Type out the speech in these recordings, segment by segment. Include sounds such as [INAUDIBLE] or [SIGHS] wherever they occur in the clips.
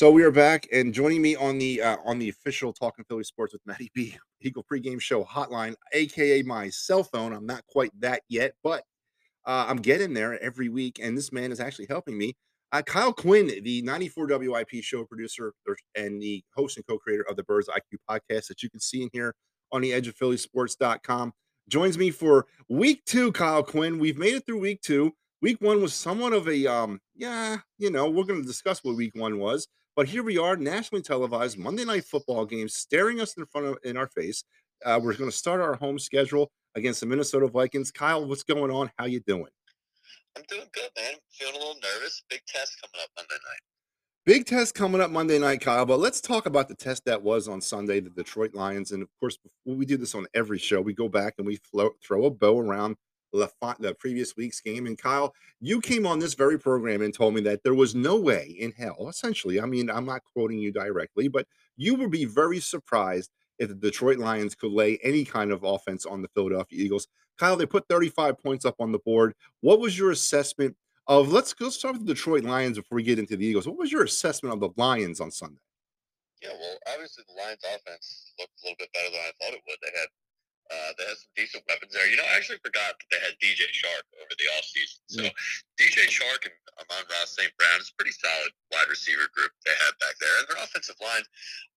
So we are back, and joining me on the uh, on the official Talking Philly Sports with Matty B [LAUGHS] Eagle pregame show hotline, aka my cell phone. I'm not quite that yet, but uh, I'm getting there every week, and this man is actually helping me. Uh, Kyle Quinn, the 94 WIP show producer and the host and co-creator of the Birds IQ podcast that you can see in here on the edge of phillysports.com, joins me for week two. Kyle Quinn, we've made it through week two. Week one was somewhat of a um, yeah, you know, we're going to discuss what week one was. But here we are, nationally televised Monday night football game staring us in front of in our face. Uh, we're going to start our home schedule against the Minnesota Vikings. Kyle, what's going on? How you doing? I'm doing good, man. Feeling a little nervous. Big test coming up Monday night. Big test coming up Monday night, Kyle. But let's talk about the test that was on Sunday, the Detroit Lions. And of course, we do this on every show. We go back and we float, throw a bow around the, previous week's game. And Kyle, you came on this very program and told me that there was no way in hell, essentially. I mean, I'm not quoting you directly, but you would be very surprised if the Detroit Lions could lay any kind of offense on the Philadelphia Eagles. Kyle, they put 35 points up on the board. What was your assessment of let's go start with the Detroit Lions before we get into the Eagles? What was your assessment of the Lions on Sunday? Yeah, well, obviously the Lions offense looked a little bit better than I thought it would. They had uh, they had some decent weapons there. You know, I actually forgot that they had DJ Chark over the offseason. So yeah. DJ Chark and Amon-Ra St. Brown is a pretty solid wide receiver group they had back there. And their offensive line,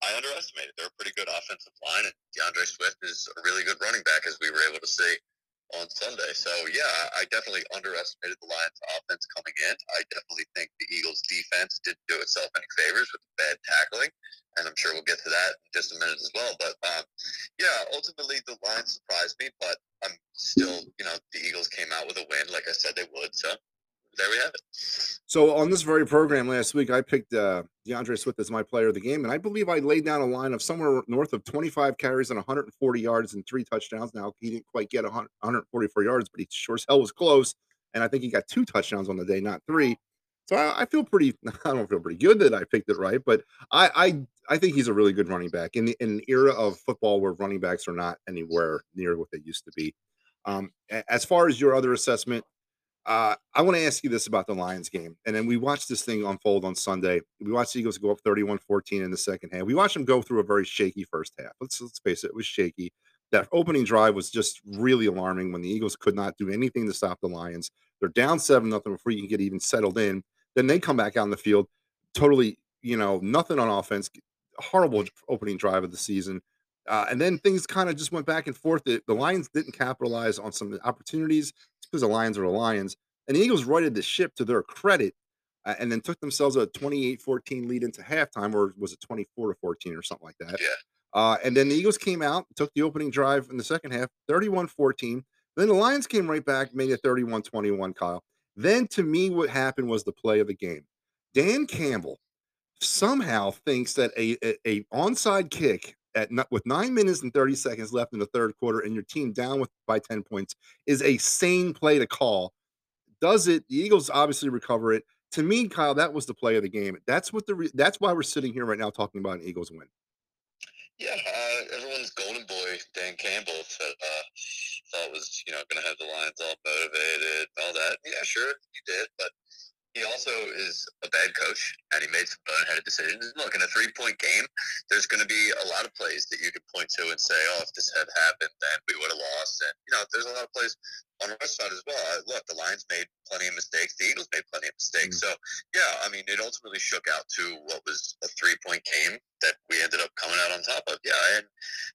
I underestimated. They're a pretty good offensive line. And D'Andre Swift is a really good running back, as we were able to see on Sunday. So, yeah, I definitely underestimated the Lions' offense coming in. I definitely think the Eagles' defense didn't do itself any favors with bad tackling and I'm sure we'll get to that in just a minute as well. But um, yeah, ultimately the Lions surprised me, but I'm still, you know, the Eagles came out with a win, like I said they would. So there we have it. So on this very program last week, I picked uh, D'Andre Swift as my player of the game, and I believe I laid down a line of somewhere north of 25 carries and 140 yards and three touchdowns. Now he didn't quite get 100, 144 yards, but he sure as hell was close. And I think he got two touchdowns on the day, not three. So I, I, feel pretty. [LAUGHS] I don't feel pretty good that I picked it right, but I I, I think he's a really good running back in the in an era of football where running backs are not anywhere near what they used to be. Um, as far as your other assessment, uh, I want to ask you this about the Lions game. And then we watched this thing unfold on Sunday. We watched the Eagles go up 31 14 in the second half. We watched them go through a very shaky first half. Let's, let's face it, it was shaky. That opening drive was just really alarming when the Eagles could not do anything to stop the Lions. They're down 7 nothing before you can get even settled in. Then they come back out in the field, totally, you know, nothing on offense, horrible opening drive of the season. Uh, and then things kind of just went back and forth. The, the, Lions didn't capitalize on some opportunities because the Lions are the Lions. And the Eagles righted the ship to their credit uh, and then took themselves a 28 14 lead into halftime, or was it 24 to 14 or something like that? Yeah. Uh, and then the Eagles came out, took the opening drive in the second half, 31 14. Then the Lions came right back, made it 31 21, Kyle. Then to me, what happened was the play of the game. Dan Campbell somehow thinks that a, a, a onside kick at with nine minutes and 30 seconds left in the third quarter and your team down with by 10 points is a sane play to call. Does it? The Eagles obviously recover it. To me, Kyle, that was the play of the game. That's what the re- that's why we're sitting here right now talking about an Eagles win. Yeah, uh, everyone's golden boy Dan Campbell uh, thought was you know going to have the Lions all motivated, all that. Yeah, sure, he did, but he also is a bad coach, and he made some boneheaded decisions. Look, in a three-point game, there's going to be a lot of plays that you could point to and say, "Oh, if this had happened, then we would have lost." And you know, there's a lot of plays on our side as well. Look, the Lions made plenty of mistakes. The Eagles made plenty of mistakes. Mm-hmm. So, yeah, I mean, it ultimately shook out to what was a three-point game that we ended up coming out on top of. Yeah, and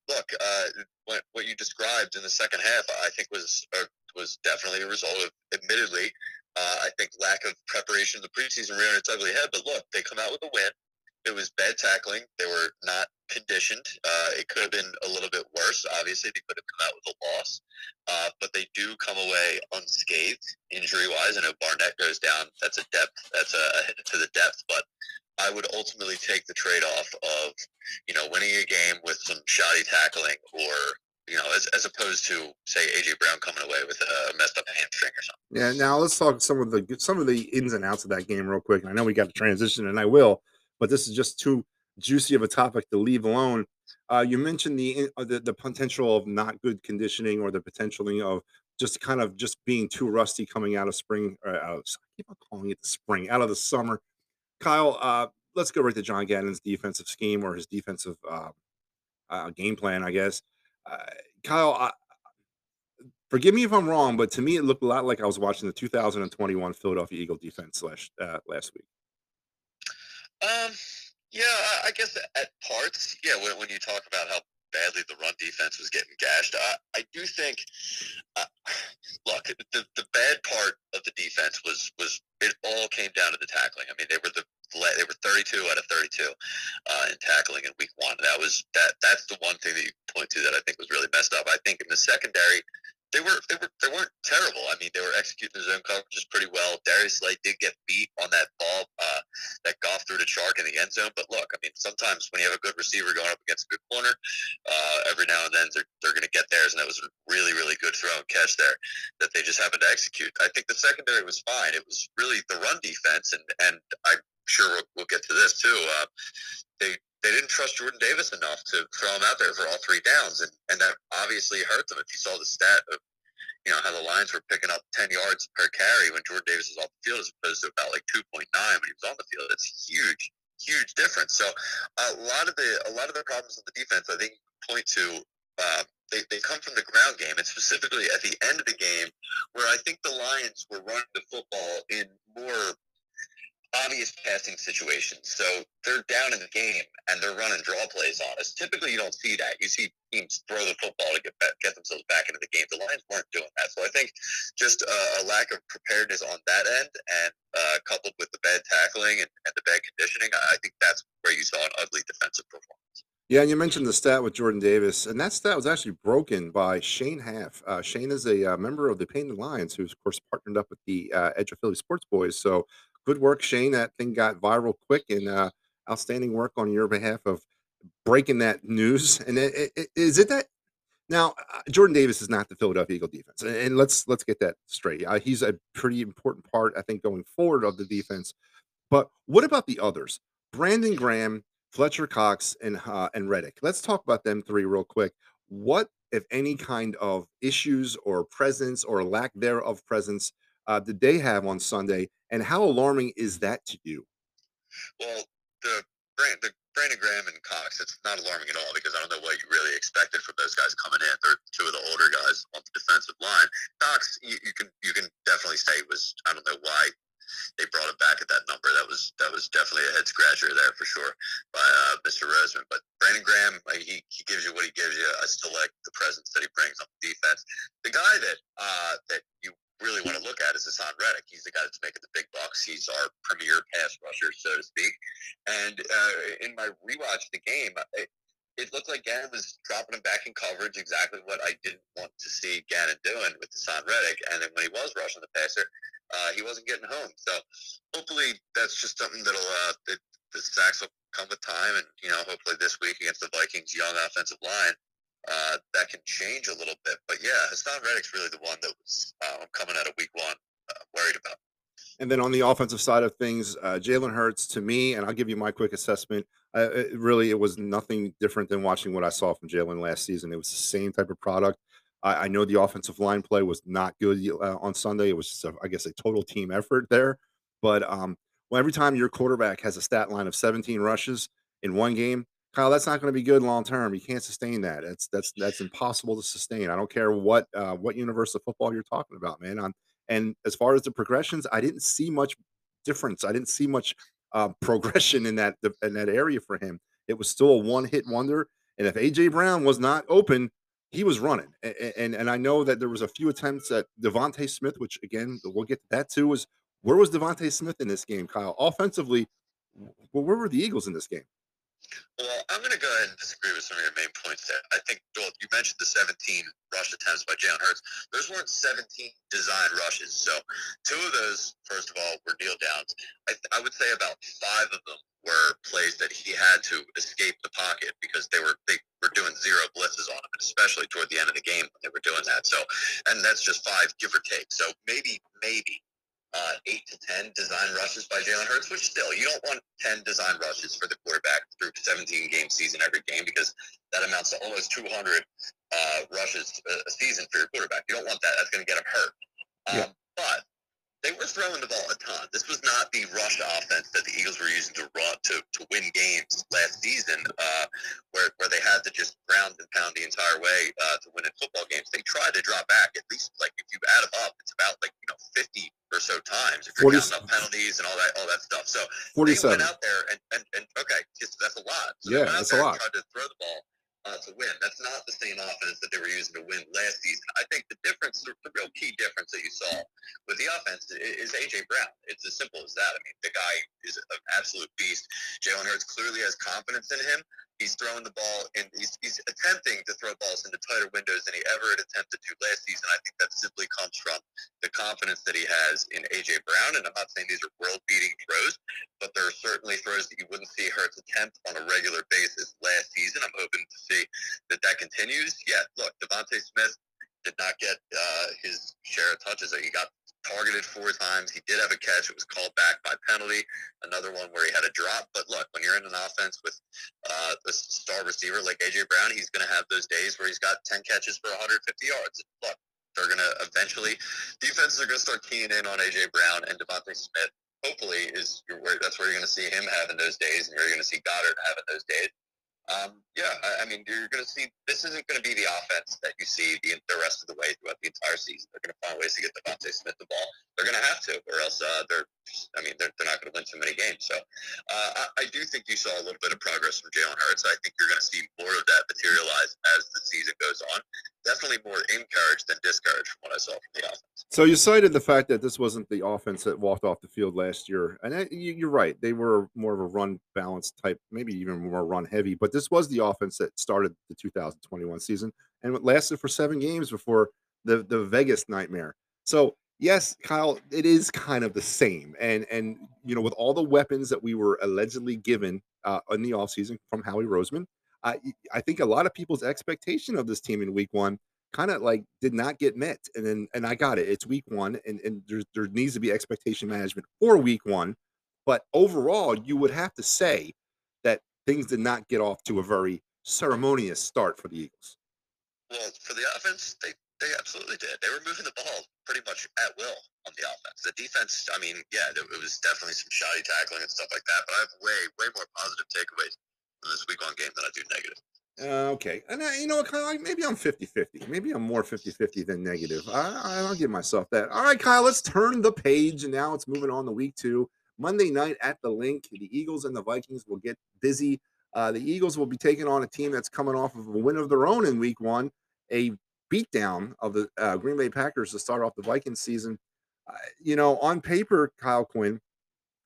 look, uh, what what you described in the second half, I think was was definitely a result of, admittedly uh, I think lack of preparation in the preseason rearing its ugly head. But look, they come out with a win. It was bad tackling. They were not conditioned. Uh, it could have been a little bit worse. Obviously, they could have come out with a loss. Uh, but they do come away unscathed injury wise. I know Barnett goes down. That's a depth. That's a hit to the depth. But I would ultimately take the trade off of, you know, winning a game with some shoddy tackling or you know, as, as opposed to say AJ Brown coming away with a messed up hamstring or something. Yeah. Now let's talk some of the some of the ins and outs of that game real quick. I know we got to transition, and I will, but this is just too juicy of a topic to leave alone. Uh, you mentioned the, uh, the the potential of not good conditioning or the potential of just kind of just being too rusty coming out of spring. Or out of, I keep on calling it the spring, out of the summer. Kyle, uh, let's go right to John Gannon's defensive scheme or his defensive uh, uh, game plan, I guess. Uh, Kyle, I, forgive me if I'm wrong, but to me it looked a lot like I was watching the 2021 Philadelphia Eagle defense last uh, last week. Um, yeah, I, guess at parts, yeah. When, when you talk about how badly the run defense was getting gashed, I, I do think. Uh, look, the the bad part of the defense was was it all came down to the tackling. I mean, they were the they were 32 out of 32 uh, in tackling in week one. That was that. That's the one thing that you point to that I think was really messed up. I think in the secondary, they were they were they weren't terrible. I mean, they were executing the zone coverages pretty well. Darius Slay did get beat on that ball uh, that Goff threw to Chark in the end zone. But look, I mean, sometimes when you have a good receiver going up against a good corner, uh, every now and then they're they're going to get theirs, and that was a really really good throw and catch there that they just happened to execute. I think the secondary was fine. It was really the run defense, and and I'm sure we'll, we'll get to this too. Uh, they they didn't trust Jordan Davis enough to throw him out there for all three downs, and, and that obviously hurt them. If you saw the stat of you know how the Lions were picking up ten yards per carry when Jordan Davis was off the field, as opposed to about like two point nine when he was on the field, it's huge, huge difference. So a lot of the a lot of the problems of the defense, I think, point to. Uh, they, they come from the ground game, and specifically at the end of the game, where I think the Lions were running the football in more obvious passing situations. So they're down in the game and they're running draw plays on us. Typically, you don't see that. You see teams throw the football to get back, get themselves back into the game. The Lions weren't doing that. So I think just a, a lack of preparedness on that end, and uh, coupled with the bad tackling and, and the bad conditioning, I think that's where you saw an ugly defensive performance. Yeah, and you mentioned the stat with Jordan Davis, and that stat was actually broken by Shane Half. Uh, Shane is a uh, member of the Painted Lions, who's of course partnered up with the uh, Edge of Philly Sports Boys. So good work, Shane. That thing got viral quick, and uh, outstanding work on your behalf of breaking that news. And it, it, is it that now uh, Jordan Davis is not the Philadelphia Eagle defense, and, let's let's get that straight. Uh, he's a pretty important part, I think, going forward of the defense. But what about the others? Brandon Graham, Fletcher Cox, and uh, and Reddick. Let's talk about them three real quick. What, if any, kind of issues or presence or lack thereof presence uh, did they have on Sunday, and how alarming is that to you? Well, the the Brandon Graham and Cox, it's not alarming at all because I don't know what you really expected from those guys coming in. They're two of the older guys on the defensive line. Cox, you, you can you can definitely say was I don't know why they brought him back at that number. That was that was definitely a head scratcher there for sure by uh, Mr. Roseman. But Brandon Graham, he, he gives you what he gives you. I still like the presence that he brings on the defense. The guy that uh, that you really want to look at is Haason Reddick. He's the guy that's making the big bucks. He's our premier pass rusher, so to speak. And uh, in my rewatch of the game, it, it looked like Gannon was dropping him back in coverage, exactly what I didn't want to see Gannon doing with Haason Reddick. And then when he was rushing the passer, uh, he wasn't getting home. So hopefully that's just something that'll uh, that the sacks will come with time, and you know hopefully this week against the Vikings' young offensive line uh, that can change a little bit. But yeah, Haason Reddick's really the one that was uh, coming out of week one uh, worried about. And then on the offensive side of things, uh, Jalen Hurts to me, and I'll give you my quick assessment. Uh, it really, it was nothing different than watching what I saw from Jalen last season. It was the same type of product. I, I know the offensive line play was not good uh, on Sunday. It was, just a, I guess, a total team effort there. But um, well, every time your quarterback has a stat line of 17 rushes in one game, Kyle, that's not going to be good long term. You can't sustain that. That's that's that's impossible to sustain. I don't care what uh, what universe of football you're talking about, man. I'm, and as far as the progressions, I didn't see much difference. I didn't see much uh, [LAUGHS] progression in that in that area for him. It was still a one hit wonder. And if AJ Brown was not open, he was running. And, and and I know that there was a few attempts at DeVonta Smith, which again we'll get to that too. Was where was DeVonta Smith in this game, Kyle? Offensively, well, where were the Eagles in this game? Well, I'm going to go ahead and disagree with some of your main points there. I think, Joel, you mentioned the 17 rush attempts by Jalen Hurts. Those weren't 17 design rushes. So two of those, first of all, were deal downs. I, I would say about five of them were plays that he had to escape the pocket because they were they were doing zero blitzes on him, especially toward the end of the game when they were doing that. So, and that's just five, give or take. So maybe, maybe uh, eight to ten design rushes by Jalen Hurts, which still you don't want ten design rushes for the quarterback through 17 game season every game because that amounts to almost 200 uh, rushes a season for your quarterback. You don't want that. That's going to get him hurt. Um, yeah. But they were throwing the ball a ton. This was not the rush offense that the Eagles were using to run to, to win games last season, uh, where where they had to just ground and pound the entire way uh, to win in football games. They tried to drop back at least like if you add them up, it's about like you know fifty or so times if you're 40, counting up penalties and all that all that stuff. So 47. they went out there and, and, and okay, just, that's a lot. So yeah, that's a lot. tried to throw the ball uh, to win. That's not the same offense that they were using to win last season. I think the difference, the real key difference that you saw with the offense is AJ Brown. It's as simple as that. I mean, the guy is an absolute beast. Jalen Hurts clearly has confidence in him. He's throwing the ball and he's, he's attempting to throw balls into tighter windows than he ever had attempted to last season. I think that simply comes from the confidence that he has in AJ Brown. And I'm not saying these are world beating throws, but there are certainly throws that you wouldn't see Hurts attempt on a regular basis last season. I'm hoping to see that that continues. Yeah, look, DeVonta Smith did not get uh, his share of touches. He got targeted four times. He did have a catch. It was called back by penalty. Another one where he had a drop. But look, when you're in an offense with uh, a star receiver like AJ Brown, he's going to have those days where he's got 10 catches for 150 yards. Look, they're going to eventually defenses are going to start keying in on AJ Brown and DeVonta Smith. Hopefully, is where that's where you're going to see him having those days, and you're going to see Goedert having those days. Um, yeah, I, I, mean, you're going to see this isn't going to be the offense that you see the, the rest of the way throughout the entire season. They're going to find ways to get DeVonta Smith the ball. They're going to have to, or else uh, they're, I mean, they're, they're not going to win too many games. So uh, I, I, do think you saw a little bit of progress from Jalen Hurts. I think you're going to see more of that materialize as the season goes on. Definitely more encouraged than discouraged from what I saw from the offense. So you cited the fact that this wasn't the offense that walked off the field last year, and I, you, are right. They were more of a run balance type, maybe even more run heavy. But this was the offense that started the 2021 season and it lasted for seven games before the the Vegas nightmare. So yes, Kyle, it is kind of the same. And and you know, with all the weapons that we were allegedly given uh, in the offseason from Howie Roseman, I I think a lot of people's expectation of this team in week one kind of like did not get met. And then and I got it. It's week one, and, and there, there needs to be expectation management for week one. But overall, you would have to say things did not get off to a very ceremonious start for the Eagles. Well, for the offense, they they absolutely did. They were moving the ball pretty much at will on the offense. The defense, I mean, yeah, it was definitely some shoddy tackling and stuff like that. But I have way way more positive takeaways from this week one game than I do negative. Uh, okay. And I, you know, Kyle, maybe I'm 50 50. Maybe I'm more 50 50 than negative. I, I'll give myself that. All right, Kyle, let's turn the page. And now it's moving on to week two. Monday night at the Linc, the Eagles and the Vikings will get busy uh, the Eagles will be taking on a team that's coming off of a win of their own in week one, a beatdown of the uh, Green Bay Packers to start off the Vikings season. Uh, you know, on paper, Kyle Quinn,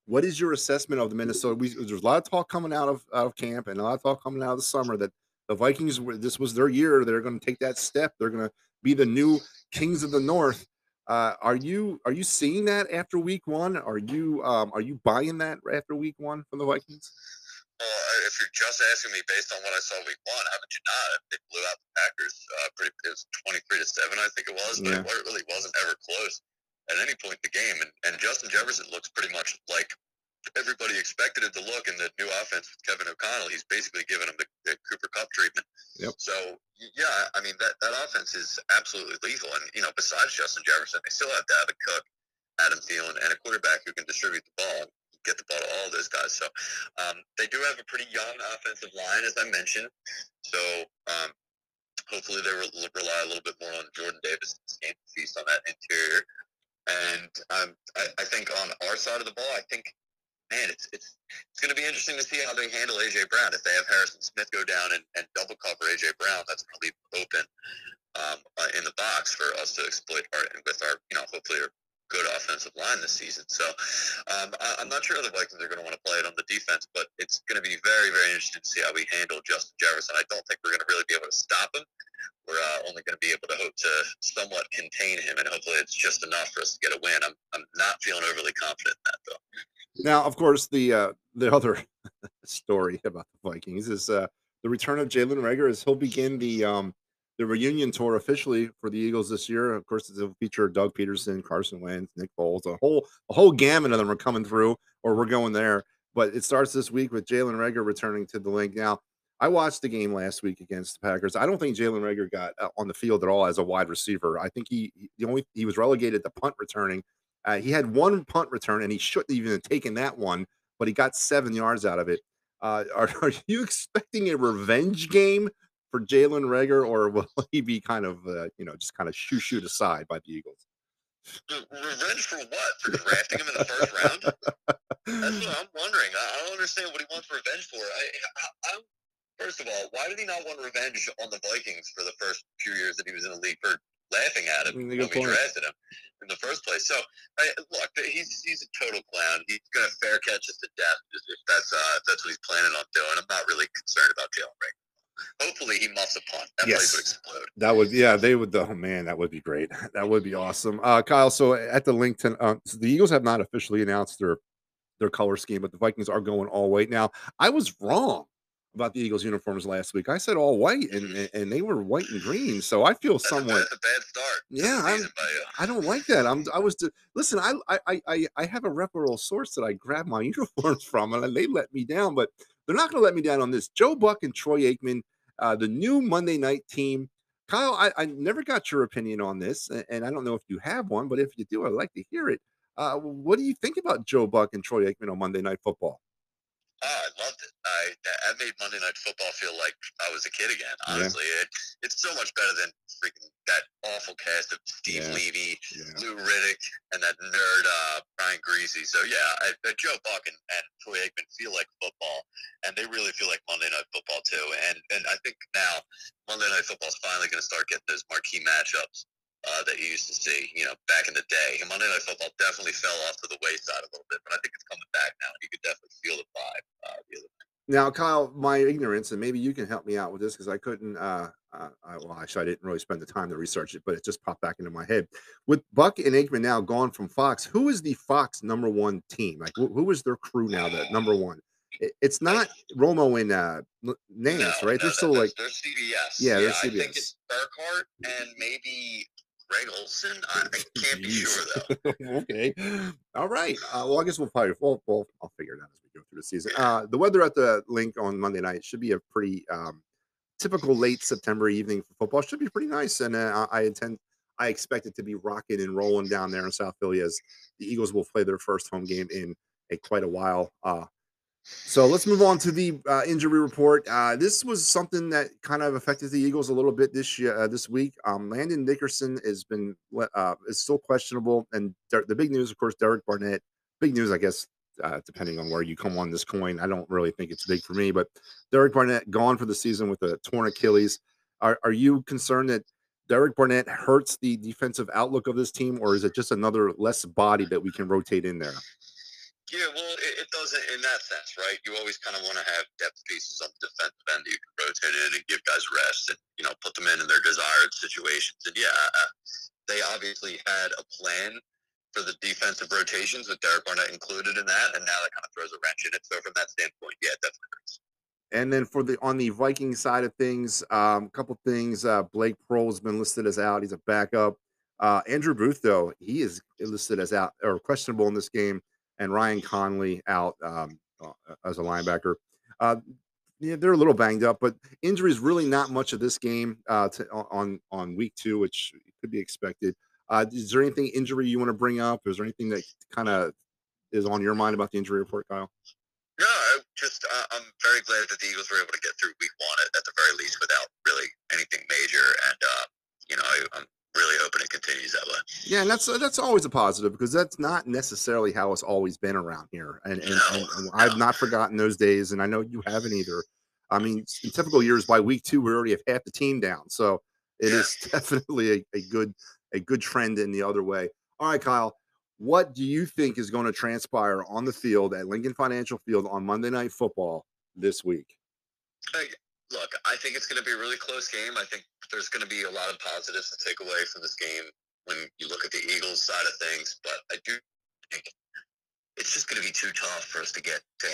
what is your assessment of the Minnesota? We, there's a lot of talk coming out of out of camp and a lot of talk coming out of the summer that the Vikings, this was their year. They're going to take that step. They're going to be the new kings of the North. Uh, are you are you seeing that after week one? Are you um, are you buying that after week one from the Vikings? Well, if you're just asking me based on what I saw week one, haven't you not? They blew out the Packers. Uh, pretty, it was 23 to seven, I think it was, but yeah. it really wasn't ever close at any point in the game. And, and Justin Jefferson looks pretty much like everybody expected it to look in the new offense with Kevin O'Connell. He's basically given him the, the Cooper Kupp treatment. Yep. So yeah, I mean that that offense is absolutely lethal. And you know, besides Justin Jefferson, they still have Dalvin Cook, Adam Thielen, and a quarterback who can distribute the ball get the ball to all those guys. So um, they do have a pretty young offensive line, as I mentioned. So um, hopefully they re- rely a little bit more on Jordan Davis and feast on that interior. And um, I, I think on our side of the ball, I think man, it's it's it's going to be interesting to see how they handle AJ Brown. If they have Harrison Smith go down and, and double cover AJ Brown, that's going to leave open um, uh, in the box for us to exploit our, with our you know hopefully our good offensive line this season. So um, I, am not sure the Vikings are going to want to play it on the defense, but it's going to be very, very interesting to see how we handle Justin Jefferson. I don't think we're going to really be able to stop him. We're uh, only going to be able to hope to somewhat contain him, and hopefully it's just enough for us to get a win. I'm, I'm not feeling overly confident in that. Now, of course, the uh, the other [LAUGHS] story about the Vikings is uh, the return of Jalen Reagor as he'll begin the um, the reunion tour officially for the Eagles this year. Of course, it'll feature Doug Pederson, Carson Wentz, Nick Foles, a whole a whole gamut of them are coming through, or we're going there. But it starts this week with Jalen Reagor returning to the Linc. Now, I watched the game last week against the Packers. I don't think Jalen Reagor got uh, on the field at all as a wide receiver. I think he, he the only he was relegated to punt returning, Uh, he had one punt return, and he shouldn't even have taken that one, but he got seven yards out of it. Uh, [LAUGHS] are, are you expecting a revenge game for Jalen Reagor, or will [LAUGHS] he be kind of, uh, you know, just kind of shoo shooed aside by the Eagles? Revenge for what? For drafting him in the first round? That's what I'm wondering. I, don't understand what he wants revenge for. I, I, First of all, why did he not want revenge on the Vikings for the first few years that he was in the league for laughing at him when we drafted him in the first place? So, I, look, he's he's a total clown. He's going to fair catch us to death if that's uh, if that's what he's planning on doing. I'm not really concerned about Jalen Ray. Hopefully, he muffs a punt. That yes. place would explode. That would, yeah, they would. Oh man, that would be great. [LAUGHS] That would be awesome. Uh, Kyle, so at the LinkedIn, uh, so the Eagles have not officially announced their their color scheme, but the Vikings are going all white now. I was wrong about the Eagles uniforms last week. I said all white, and and they were white and green. So I feel [LAUGHS] that's somewhat. A bad, a bad start. Yeah, I'm, I don't like that. I'm. I was. To Listen, I I I I have a reputable source that I grab my [LAUGHS] uniforms from, and they let me down. But they're not going to let me down on this. Joe Buck and Troy Aikman, uh, the new Monday Night team. Kyle, I, I never got your opinion on this, and I don't know if you have one, but if you do, I'd like to hear it. Uh, what do you think about Joe Buck and Troy Aikman on Monday Night Football? Oh, I loved it. I that made Monday Night Football feel like I was a kid again. Honestly, yeah. it, it's so much better than freaking that awful cast of Steve yeah. Levy, yeah. Lou Riddick, and that nerd uh, Brian Griese. So yeah, I, I Joe Buck and, and Troy Aikman feel like football, and they really feel like Monday Night Football too. And and I think now Monday Night Football is finally going to start getting those marquee matchups uh, that you used to see, you know, back in the day. And Monday Night Football definitely fell off to the wayside a little bit, but I think it's coming back now. and You could definitely feel the vibe uh, the other. Now, Kyle, my ignorance, and maybe you can help me out with this because I couldn't. Uh, uh, I, well, actually, I didn't really spend the time to research it, but it just popped back into my head. With Buck and Aikman now gone from Fox, who is the Fox number one team? Like, who, who is their crew now? That number one. It, it's not Romo and uh, Nance, no, right? No, they're still like they're CBS. Yeah, yeah they're CBS. I think it's Burkhardt and maybe Greg Olsen? I can't be sure though. [LAUGHS] okay. All right. Uh, well, I guess we'll probably well, well, I'll figure it out as we go through the season. Uh, the weather at the Linc on Monday night should be a pretty um, typical late September evening for football. Should be pretty nice, and uh, I intend. I expect it to be rocking and rolling down there in South Philly as the Eagles will play their first home game in a quite a while. Uh, so let's move on to the uh, injury report. Uh, this was something that kind of affected the Eagles a little bit this year, uh, this week. Um, Landon Dickerson has been uh, is still questionable, and der- the big news, of course, Derek Barnett. Big news, I guess, uh, depending on where you come on this coin. I don't really think it's big for me, but Derek Barnett gone for the season with a torn Achilles. Are, are you concerned that Derek Barnett hurts the defensive outlook of this team, or is it just another less body that we can rotate in there? Yeah, well, it, it doesn't in that sense, right? You always kind of want to have depth pieces on the defensive end that you can rotate in and give guys rest and, you know, put them in in their desired situations. And yeah, uh, they obviously had a plan for the defensive rotations with Derek Barnett included in that, and now that kind of throws a wrench in it. So from that standpoint, yeah, definitely hurts. And then for the on the Viking side of things, a um, couple things. Uh, Blake Proehl has been listed as out; he's a backup. Uh, Andrew Booth, though, he is listed as out or questionable in this game and Ryan Connelly out um, uh, as a linebacker. Uh, yeah, they're a little banged up, but injuries really not much of this game uh, to, on on week two, which could be expected. Uh, is there anything injury you want to bring up? Is there anything that kind of is on your mind about the injury report, Kyle? No, just uh, I'm very glad that the Eagles were able to get through week one at, at the very least without really anything major, and uh, you know I, am really hoping it continues that way. Yeah, and that's that's always a positive because that's not necessarily how it's always been around here. And and, no, and, and no. I've not forgotten those days, and I know you haven't either. I mean, in typical years, by week two, we already have half the team down, so it yeah. is [LAUGHS] definitely a, a good a good trend in the other way. All right, Kyle. What do you think is going to transpire on the field at Lincoln Financial Field on Monday Night Football this week? Look, I think it's going to be a really close game. I think there's going to be a lot of positives to take away from this game when you look at the Eagles side of things. But I do think it's just going to be too tough for us to get to.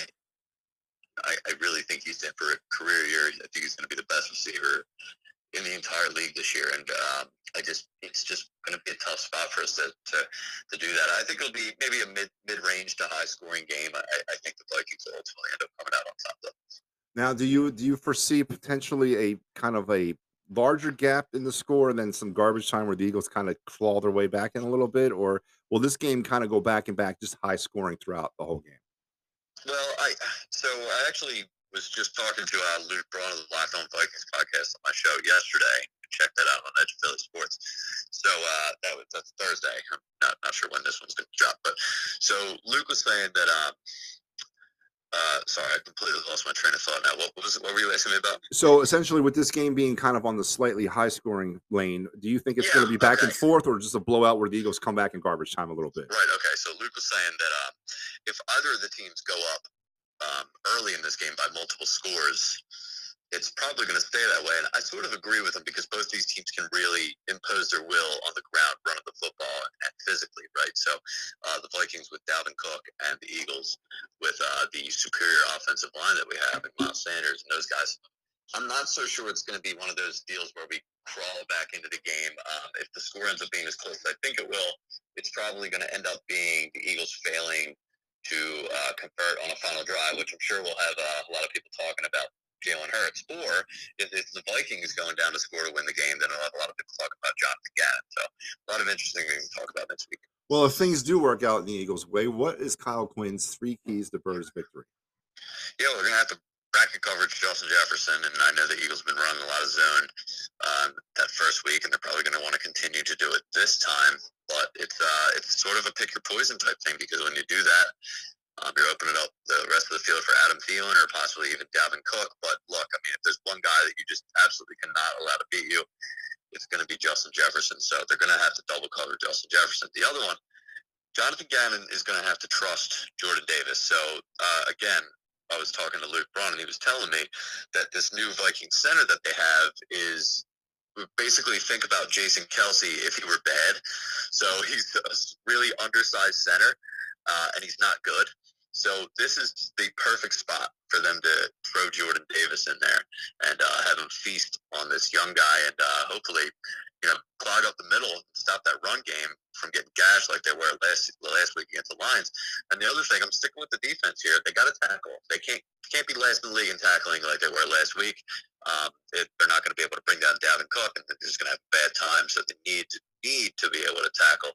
I, I really think he's in for a career year. I think he's going to be the best receiver in the entire league this year, and um, I just it's just going to be a tough spot for us to, to, to do that. I think it'll be maybe a mid mid range to high scoring game. I, I think the Vikings will ultimately end up coming out on top. Though. Now, do you do you foresee potentially a kind of a larger gap in the score and then some garbage time where the Eagles kind of claw their way back in a little bit, or will this game kind of go back and back, just high scoring throughout the whole game? Well, I so I actually was just talking to uh, Luke Braun of the Locked On Vikings podcast on my show yesterday. Check that out on Edge of Philly Sports. So uh, that was that's Thursday. I'm not, not sure when this one's going to drop, but so Luke was saying that. Uh, uh, sorry, I completely lost my train of thought now. What was what were you asking me about? So essentially, with this game being kind of on the slightly high scoring lane, do you think it's Yeah, going to be back and forth, or just a blowout where the Eagles come back in garbage time a little bit? Right. Okay. So Luke was saying that uh, if either of the teams go up um, early in this game by multiple scores, it's probably going to stay that way. And I sort of agree with him because both these teams can really impose their will on the ground, running the football and physically, right? So uh, the Vikings with Dalvin Cook and the Eagles with uh, the superior offensive line that we have and Miles Sanders and those guys. I'm not so sure it's going to be one of those deals where we crawl back into the game. Um, if the score ends up being as close as I think it will, it's probably going to end up being the Eagles failing to uh, convert on a final drive, which I'm sure we'll have uh, a lot of people talking about Jalen Hurts. Or if it's the Vikings going down to score to win the game, then I'll have a lot of people talk about Jonathan Gannon. So a lot of interesting things to talk about next week. Well, if things do work out in the Eagles' way, what is Kyle Quinn's three keys to Bird's victory? Yeah, we're gonna have to bracket coverage Justin Jefferson, and I know the Eagles have been running a lot of zone um, that first week, and they're probably going to want to continue to do it this time. But it's uh, it's sort of a pick your poison type thing because when you do that, um, you're opening up the rest of the field for Adam Thielen or possibly even Dalvin Cook. But look, I mean, if there's one guy that you just absolutely cannot allow to beat you, it's going to be Justin Jefferson. So they're going to have to double cover Justin Jefferson. The other one, Jonathan Gannon is going to have to trust Jordan Davis. So uh, again, I was talking to Luke Braun, and he was telling me that this new Viking center that they have is basically think about Jason Kelce if he were bad. So [LAUGHS] he's a really undersized center, uh, and he's not good. So this is the perfect spot for them to throw Jordan Davis in there and uh, have him feast on this young guy, and uh, hopefully, you know, clog up the middle, and stop that run game from getting gashed like they were last last week against the Lions. And the other thing, I'm sticking with the defense here. They got to tackle. They can't can't be last in the league in tackling like they were last week. Um, it, they're not going to be able to bring down Dalvin Cook, and they're just going to have bad times. So they need need to be able to tackle.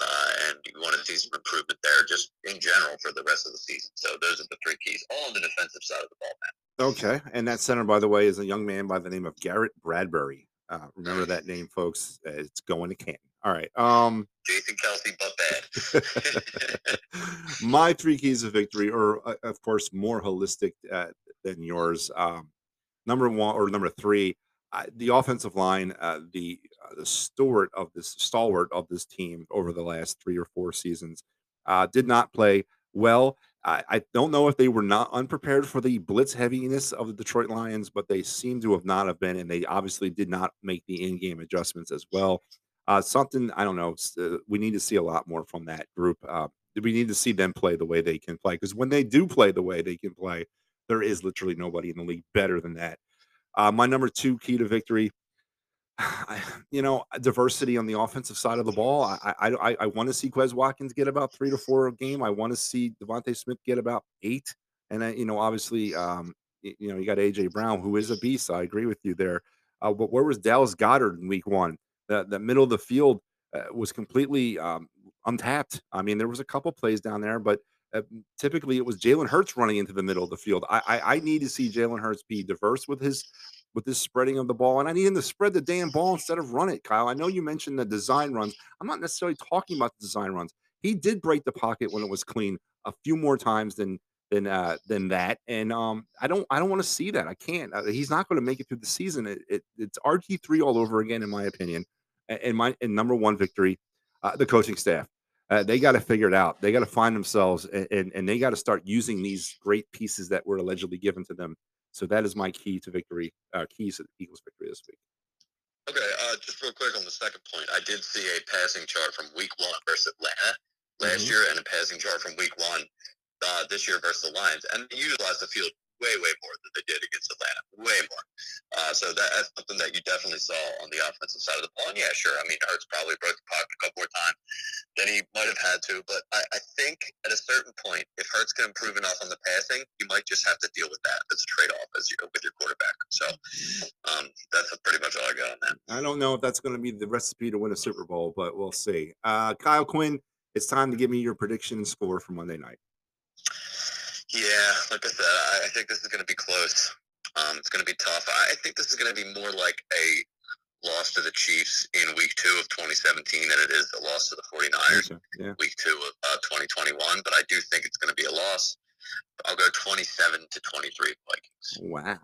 Uh, and you want to see some improvement there, just in general for the rest of the season. So those are the three keys, all on the defensive side of the ball, man. Okay, and that center, by the way, is a young man by the name of Garrett Bradbury. Uh, remember that name, folks. It's going to Canton. All right. Um, Jason Kelce, but bad. [LAUGHS] my three keys of victory are, uh, of course, more holistic uh, than yours. Um, number one or number three, uh, the offensive line, uh, the uh, the steward of this stalwart of this team over the last three or four seasons, uh, did not play well. I, I don't know if they were not unprepared for the blitz heaviness of the Detroit Lions, but they seem to have not have been, and they obviously did not make the in-game adjustments as well. Uh, something I don't know. Uh, we need to see a lot more from that group. Uh, we need to see them play the way they can play because when they do play the way they can play, there is literally nobody in the league better than that. Uh, my number two key to victory, [SIGHS] I, you know, diversity on the offensive side of the ball. I I, I, want to see Quez Watkins get about three to four a game. I want to see DeVonta Smith get about eight, and I, you know, obviously, um, you know, you got AJ Brown, who is a beast. I agree with you there. Uh, but where was Dallas Goedert in Week One? The the middle of the field uh, was completely um, untapped. I mean, there was a couple plays down there, but uh, typically it was Jalen Hurts running into the middle of the field. I, I I need to see Jalen Hurts be diverse with his with this spreading of the ball, and I need him to spread the damn ball instead of run it. Kyle, I know you mentioned the design runs. I'm not necessarily talking about the design runs. He did break the pocket when it was clean a few more times than than uh, than that, and um, I don't I don't want to see that. I can't. Uh, he's not going to make it through the season. It, it, it's RG three all over again, in my opinion. And my and number one victory, uh, the coaching staff. Uh, they got to figure it out. They got to find themselves, and, and, and they got to start using these great pieces that were allegedly given to them. So that is my key to victory. Uh, keys to the Eagles' victory this week. Okay, uh, just real quick on the second point, I did see a passing chart from Week One versus Atlanta last Mhm. year, and a passing chart from Week One uh, this year versus the Lions, and they utilized the field way, way more than they did against Atlanta. Way more. Uh, so that, that's something that you definitely saw on the offensive side of the ball. And yeah, sure. I mean, Hurts probably broke the pocket a couple more times than he might have had to. But I, I think at a certain point, if Hurts can improve enough on the passing, you might just have to deal with that as a trade off as you with your quarterback. So um, that's pretty much all I got on that. I don't know if that's going to be the recipe to win a Super Bowl, but we'll see. Uh, Kyle Quinn, it's time to give me your prediction and score for Monday night. Yeah, like I said, I, I think this is going to be close. Um, it's going to be tough. I think this is going to be more like a loss to the Chiefs in week two of 2017 than it is a loss to the 49ers Okay, Yeah. week two of uh, 2021. But I do think it's going to be a loss. I'll go 27 to 23 Vikings. Wow.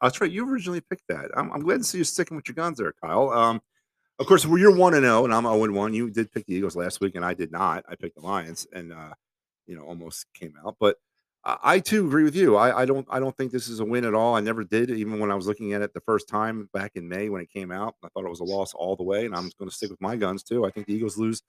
That's right. You originally picked that. I'm, I'm glad to see you sticking with your guns there, Kyle. Um, of course, well, you're one and zero, and I'm zero and one. You did pick the Eagles last week, and I did not. I picked the Lions, and uh, you know, almost came out. But I, too agree with you. I, I don't. I don't think this is a win at all. I never did, even when I was looking at it the first time back in May when it came out. I thought it was a loss all the way, and I'm going to stick with my guns too. I think the Eagles lose,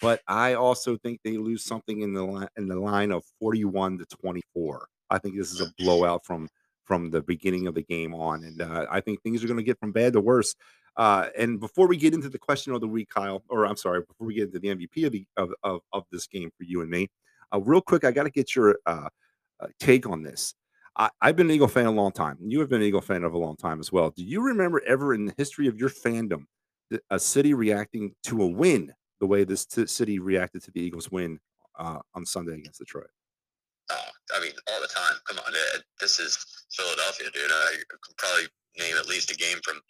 but I also think they lose something in the li- in the line of 41 to 24. I think this is a blowout from from the beginning of the game on, and uh, I think things are going to get from bad to worse. Uh, and before we get into the question of the week, Kyle, or I'm sorry, before we get into the MVP of the of of, of this game for you and me, uh, real quick, I got to get your uh, uh, take on this. I, I've been an Eagle fan a long time. You have been an Eagle fan of a long time as well. Do you remember ever in the history of your fandom a city reacting to a win the way this t- city reacted to the Eagles win uh, on Sunday against Detroit? Oh, I mean, all the time. Come on, this is Philadelphia, dude. I can probably name at least a game from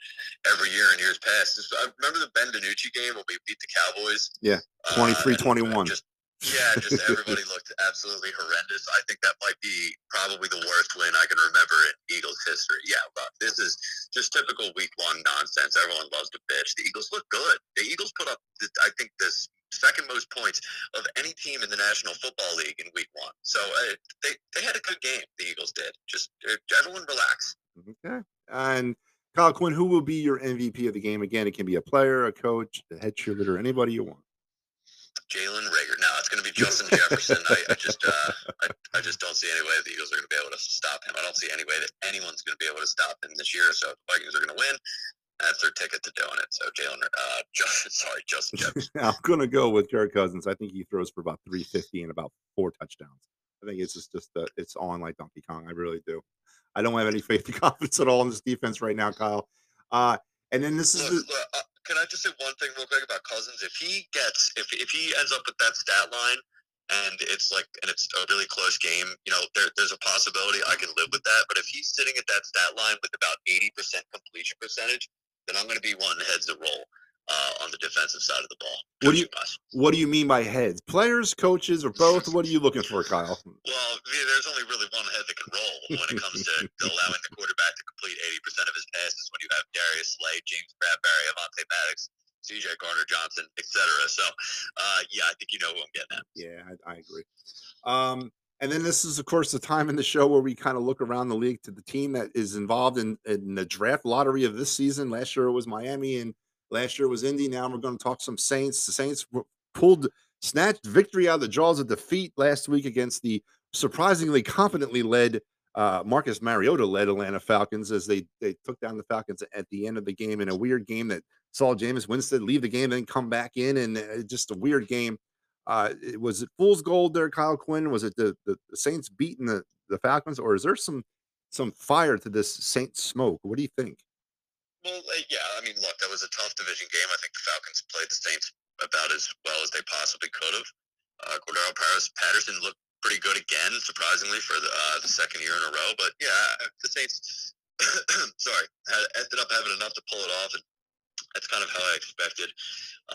every year in years past. I remember the Ben DiNucci game when we beat the Cowboys. Yeah, Uh, 23-21. and Just yeah, just [LAUGHS] everybody looked absolutely horrendous. I think that might be probably the worst win I can remember in Eagles history. Yeah, but this is just typical Week One nonsense. Everyone loves to bitch. The Eagles look good. The Eagles put up, I think, this second most points of any team in the National Football League in Week One. So uh, they they had a good game. The Eagles did. Just uh, everyone relax. Okay. And Kyle Quinn, who will be your MVP of the game? Again, it can be a player, a coach, a head cheerleader, anybody you want. Jalen Reagor. No, it's going to be Justin Jefferson. I, I just uh, I, I, just don't see any way the Eagles are going to be able to stop him. I don't see any way that anyone's going to be able to stop him this year. So the Vikings are going to win. That's their ticket to doing it. So Jalen, uh, [LAUGHS] Justin, sorry, Justin Jefferson. [LAUGHS] I'm gonna go with Jared Cousins. I think he throws for about 350 and about four touchdowns. I think it's just just uh, it's on like Donkey Kong. I really do. I don't have any faith and [LAUGHS] confidence at all in this defense right now, Kyle. Uh, and then this is the, look, uh, can I just say one thing real quick about Cousins? If he gets, if if he ends up with that stat line, and it's like, and it's a really close game, you know, there, there's a possibility I can live with that. But if he's sitting at that stat line with about eighty percent completion percentage, then I'm going to be wanting heads to roll uh, on the defensive side of the ball. What do you- what do you mean by heads? Players, coaches, or both? What are you looking for, Kyle? [LAUGHS] Well, there's only really one head that can roll when it comes to [LAUGHS] allowing the quarterback to complete 80% of his passes when you have Darius Slay, James Bradberry, Avonte Maddox, CJ Gardner-Johnson, etc. So, uh, yeah, I think you know who I'm getting at. Yeah, I, I agree. Um, and then this is, of course, the time in the show where we kind of look around the league to the team that is involved in, in the draft lottery of this season. Last year it was Miami, and last year was Indy. Now we're going to talk some Saints. The Saints pulled, snatched victory out of the jaws of defeat last week against the surprisingly competently led uh, Marcus Mariota led Atlanta Falcons as they they took down the Falcons at the end of the game in a weird game that saw Jameis Winston leave the game, then come back in, and uh, just a weird game. Uh, was it fool's gold there, Kyle Quinn? Was it the, the, the Saints beating the, the Falcons, or is there some some fire to this Saints smoke? What do you think? Well, yeah, I mean, look, that was a tough division game. I think the Falcons played the Saints about as well as they possibly could have. Uh, Cordero Paris Patterson looked pretty good again, surprisingly, for the, uh, the second year in a row. But yeah, the Saints, [COUGHS] sorry, ended up having enough to pull it off, and that's kind of how I expected. Uh,